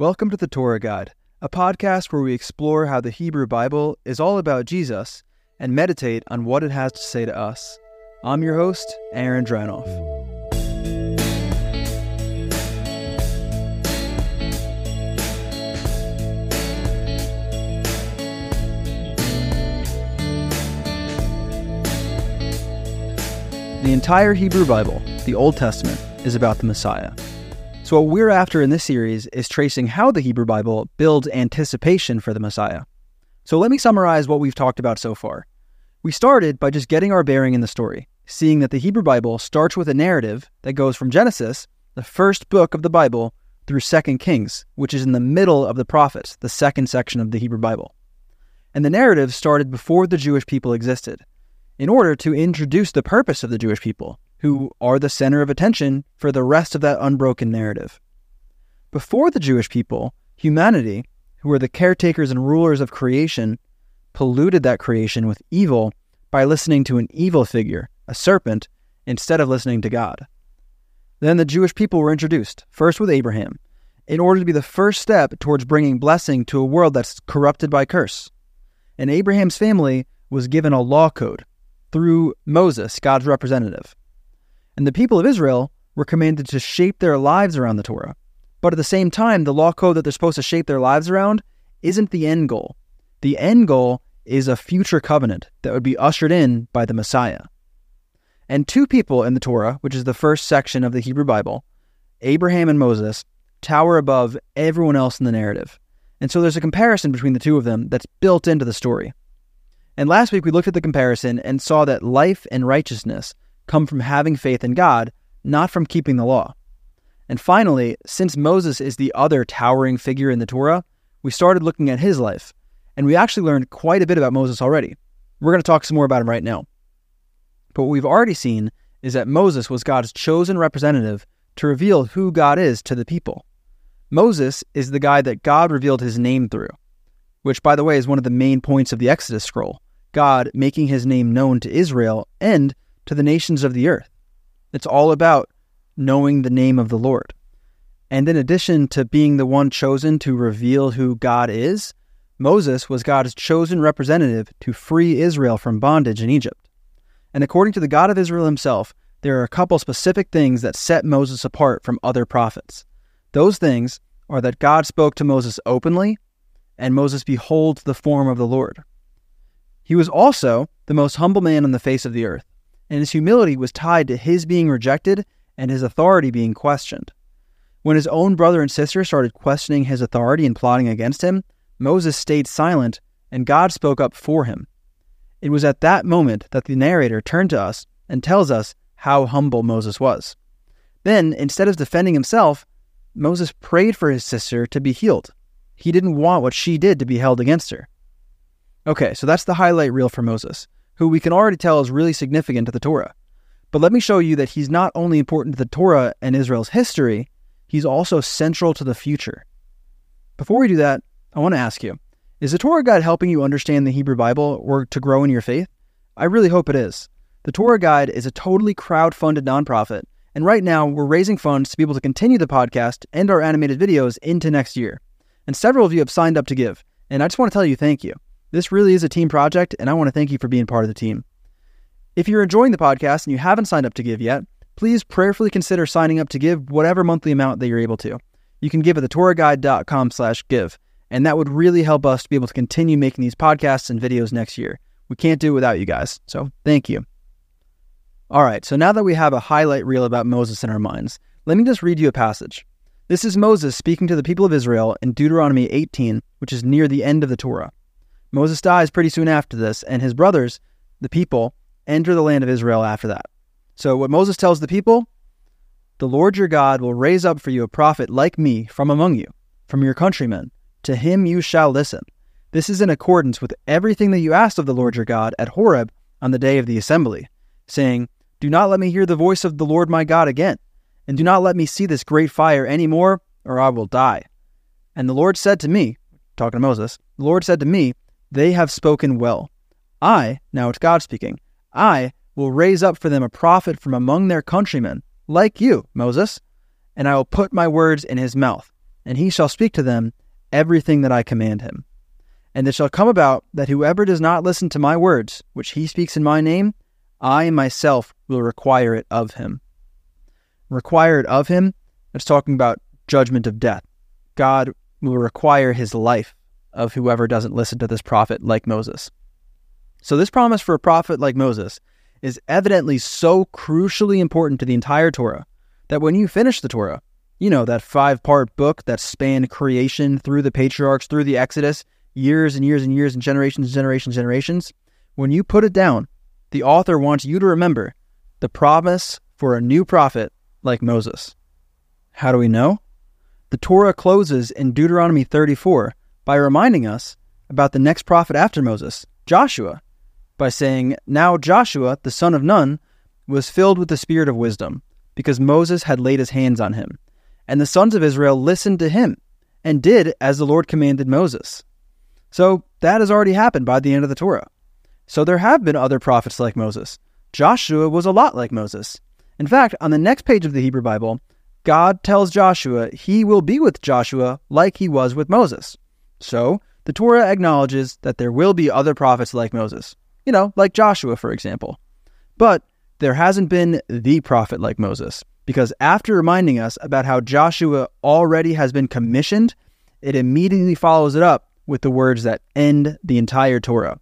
Welcome to the Torah Guide, a podcast where we explore how the Hebrew Bible is all about Jesus and meditate on what it has to say to us. I'm your host, Aaron Dranoff. The entire Hebrew Bible, the Old Testament, is about the Messiah. So, what we're after in this series is tracing how the Hebrew Bible builds anticipation for the Messiah. So, let me summarize what we've talked about so far. We started by just getting our bearing in the story, seeing that the Hebrew Bible starts with a narrative that goes from Genesis, the first book of the Bible, through 2 Kings, which is in the middle of the prophets, the second section of the Hebrew Bible. And the narrative started before the Jewish people existed, in order to introduce the purpose of the Jewish people, who are the center of attention for the rest of that unbroken narrative. Before the Jewish people, humanity, who were the caretakers and rulers of creation, polluted that creation with evil by listening to an evil figure, a serpent, instead of listening to God. Then the Jewish people were introduced, first with Abraham, in order to be the first step towards bringing blessing to a world that's corrupted by curse. And Abraham's family was given a law code through Moses, God's representative. And the people of Israel were commanded to shape their lives around the Torah. But at the same time, the law code that they're supposed to shape their lives around isn't the end goal. The end goal is a future covenant that would be ushered in by the Messiah. And two people in the Torah, which is the first section of the Hebrew Bible, Abraham and Moses, tower above everyone else in the narrative. And so there's a comparison between the two of them that's built into the story. And last week we looked at the comparison and saw that life and righteousness come from having faith in God, not from keeping the law. And finally, since Moses is the other towering figure in the Torah, we started looking at his life, and we actually learned quite a bit about Moses already. We're going to talk some more about him right now. But what we've already seen is that Moses was God's chosen representative to reveal who God is to the people. Moses is the guy that God revealed his name through, which, by the way, is one of the main points of the Exodus scroll God making his name known to Israel and to the nations of the earth. It's all about knowing the name of the Lord. And in addition to being the one chosen to reveal who God is, Moses was God's chosen representative to free Israel from bondage in Egypt. And according to the God of Israel himself, there are a couple specific things that set Moses apart from other prophets. Those things are that God spoke to Moses openly, and Moses beholds the form of the Lord. He was also the most humble man on the face of the earth and his humility was tied to his being rejected and his authority being questioned. When his own brother and sister started questioning his authority and plotting against him, Moses stayed silent and God spoke up for him. It was at that moment that the narrator turned to us and tells us how humble Moses was. Then, instead of defending himself, Moses prayed for his sister to be healed. He didn't want what she did to be held against her. Okay, so that's the highlight reel for Moses who we can already tell is really significant to the Torah. But let me show you that he's not only important to the Torah and Israel's history, he's also central to the future. Before we do that, I want to ask you Is the Torah Guide helping you understand the Hebrew Bible or to grow in your faith? I really hope it is. The Torah Guide is a totally crowd funded nonprofit, and right now we're raising funds to be able to continue the podcast and our animated videos into next year. And several of you have signed up to give, and I just want to tell you thank you. This really is a team project, and I want to thank you for being part of the team. If you're enjoying the podcast and you haven't signed up to give yet, please prayerfully consider signing up to give whatever monthly amount that you're able to. You can give at thetorahguide.com slash give, and that would really help us to be able to continue making these podcasts and videos next year. We can't do it without you guys, so thank you. All right, so now that we have a highlight reel about Moses in our minds, let me just read you a passage. This is Moses speaking to the people of Israel in Deuteronomy 18, which is near the end of the Torah. Moses dies pretty soon after this, and his brothers, the people, enter the land of Israel after that. So, what Moses tells the people the Lord your God will raise up for you a prophet like me from among you, from your countrymen. To him you shall listen. This is in accordance with everything that you asked of the Lord your God at Horeb on the day of the assembly, saying, Do not let me hear the voice of the Lord my God again, and do not let me see this great fire any more, or I will die. And the Lord said to me, talking to Moses, the Lord said to me, they have spoken well. I, now it's God speaking, I will raise up for them a prophet from among their countrymen, like you, Moses, and I will put my words in his mouth, and he shall speak to them everything that I command him. And it shall come about that whoever does not listen to my words, which he speaks in my name, I myself will require it of him. Require it of him, it's talking about judgment of death. God will require his life of whoever doesn't listen to this prophet like Moses. So, this promise for a prophet like Moses is evidently so crucially important to the entire Torah that when you finish the Torah, you know, that five part book that spanned creation through the patriarchs, through the Exodus, years and years and years and generations and generations and generations, when you put it down, the author wants you to remember the promise for a new prophet like Moses. How do we know? The Torah closes in Deuteronomy 34 by reminding us about the next prophet after Moses, Joshua, by saying, Now Joshua, the son of Nun, was filled with the spirit of wisdom, because Moses had laid his hands on him. And the sons of Israel listened to him and did as the Lord commanded Moses. So that has already happened by the end of the Torah. So there have been other prophets like Moses. Joshua was a lot like Moses. In fact, on the next page of the Hebrew Bible, God tells Joshua he will be with Joshua like he was with Moses. So the Torah acknowledges that there will be other prophets like Moses, you know, like Joshua, for example. But there hasn't been the prophet like Moses, because after reminding us about how Joshua already has been commissioned, it immediately follows it up with the words that end the entire Torah.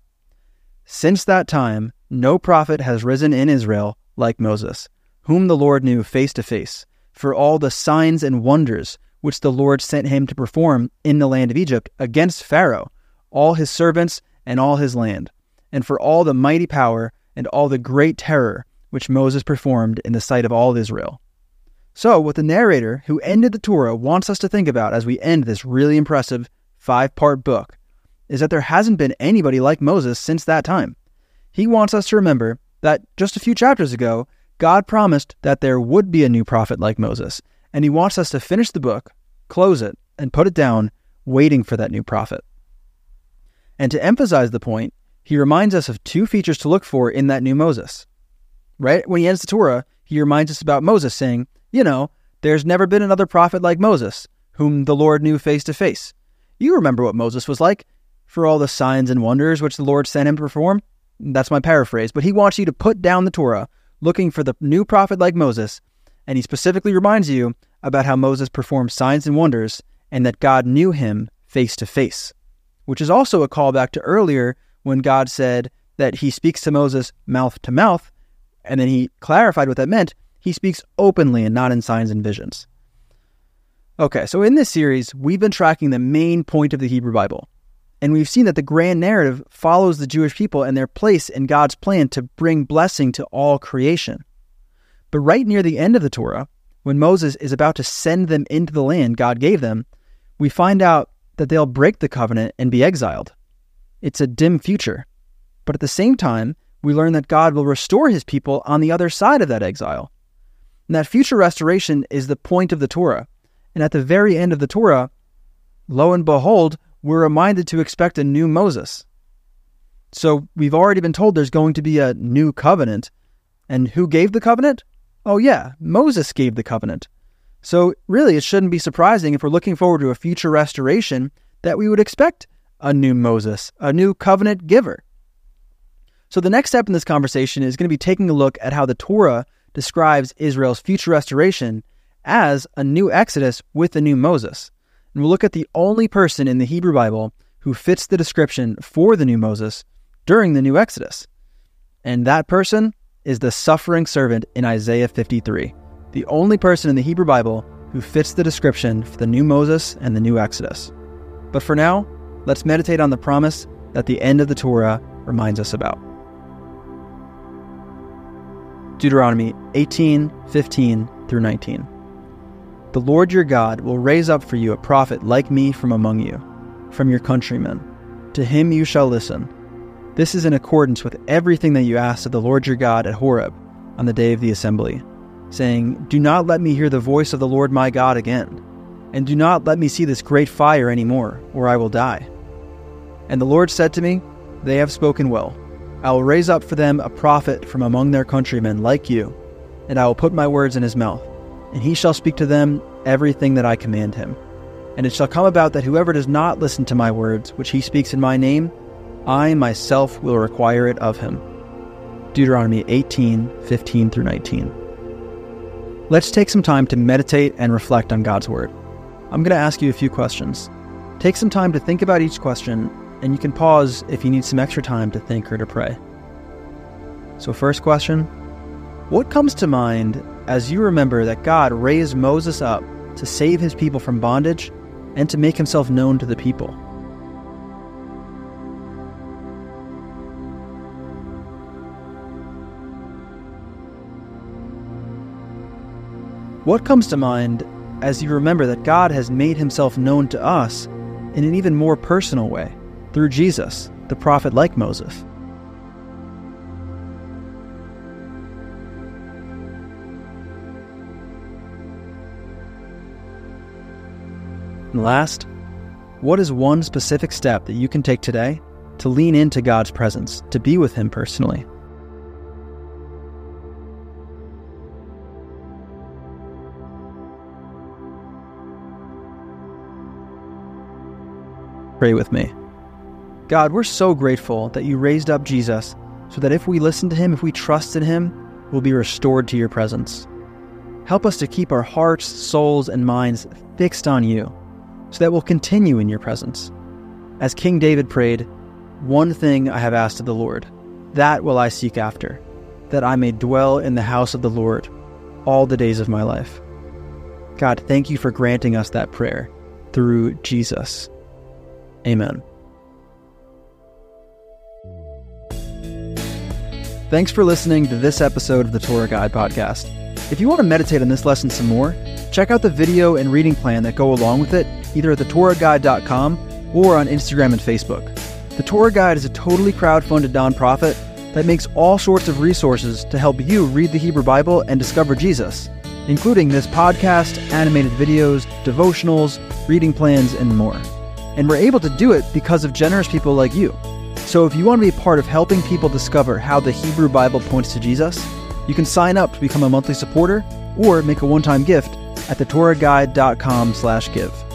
Since that time, no prophet has risen in Israel like Moses, whom the Lord knew face to face, for all the signs and wonders which the Lord sent him to perform in the land of Egypt against Pharaoh, all his servants, and all his land, and for all the mighty power and all the great terror which Moses performed in the sight of all Israel. So, what the narrator who ended the Torah wants us to think about as we end this really impressive five part book is that there hasn't been anybody like Moses since that time. He wants us to remember that just a few chapters ago, God promised that there would be a new prophet like Moses, and he wants us to finish the book, close it, and put it down, waiting for that new prophet. And to emphasize the point, he reminds us of two features to look for in that new Moses. Right when he ends the Torah, he reminds us about Moses, saying, You know, there's never been another prophet like Moses, whom the Lord knew face to face. You remember what Moses was like for all the signs and wonders which the Lord sent him to perform? That's my paraphrase, but he wants you to put down the Torah, looking for the new prophet like Moses, and he specifically reminds you about how Moses performed signs and wonders and that God knew him face to face, which is also a callback to earlier when God said that he speaks to Moses mouth to mouth, and then he clarified what that meant. He speaks openly and not in signs and visions. Okay, so in this series, we've been tracking the main point of the Hebrew Bible. And we've seen that the grand narrative follows the Jewish people and their place in God's plan to bring blessing to all creation. But right near the end of the Torah, when Moses is about to send them into the land God gave them, we find out that they'll break the covenant and be exiled. It's a dim future. But at the same time, we learn that God will restore his people on the other side of that exile. And that future restoration is the point of the Torah and at the very end of the Torah, lo and behold, we're reminded to expect a new Moses. So we've already been told there's going to be a new covenant. And who gave the covenant? Oh, yeah, Moses gave the covenant. So really, it shouldn't be surprising if we're looking forward to a future restoration that we would expect a new Moses, a new covenant giver. So the next step in this conversation is going to be taking a look at how the Torah describes Israel's future restoration as a new Exodus with a new Moses. And we'll look at the only person in the Hebrew Bible who fits the description for the new Moses during the new Exodus. And that person is the suffering servant in Isaiah 53, the only person in the Hebrew Bible who fits the description for the new Moses and the new Exodus. But for now, let's meditate on the promise that the end of the Torah reminds us about. Deuteronomy 18, 15 through 19. The Lord your God will raise up for you a prophet like me from among you, from your countrymen. To him you shall listen. This is in accordance with everything that you asked of the Lord your God at Horeb on the day of the assembly, saying, Do not let me hear the voice of the Lord my God again, and do not let me see this great fire any more, or I will die. And the Lord said to me, They have spoken well. I will raise up for them a prophet from among their countrymen like you, and I will put my words in his mouth and he shall speak to them everything that I command him. And it shall come about that whoever does not listen to my words, which he speaks in my name, I myself will require it of him. Deuteronomy 18, 15 through 19. Let's take some time to meditate and reflect on God's Word. I'm going to ask you a few questions. Take some time to think about each question, and you can pause if you need some extra time to think or to pray. So, first question What comes to mind as you remember that God raised Moses up to save his people from bondage and to make himself known to the people? What comes to mind as you remember that God has made himself known to us in an even more personal way through Jesus, the prophet like Moses? And last, what is one specific step that you can take today to lean into God's presence, to be with Him personally? Pray with me. God, we're so grateful that you raised up Jesus so that if we listen to him, if we trust in him, we'll be restored to your presence. Help us to keep our hearts, souls, and minds fixed on you so that we'll continue in your presence. As King David prayed, One thing I have asked of the Lord, that will I seek after, that I may dwell in the house of the Lord all the days of my life. God, thank you for granting us that prayer through Jesus. Amen. Thanks for listening to this episode of the Torah Guide podcast. If you want to meditate on this lesson some more, check out the video and reading plan that go along with it either at thetorahguide.com or on Instagram and Facebook. The Torah Guide is a totally crowd-funded nonprofit that makes all sorts of resources to help you read the Hebrew Bible and discover Jesus, including this podcast, animated videos, devotionals, reading plans, and more. And we're able to do it because of generous people like you. So if you want to be part of helping people discover how the Hebrew Bible points to Jesus, you can sign up to become a monthly supporter or make a one-time gift at thetorahguide.com slash give.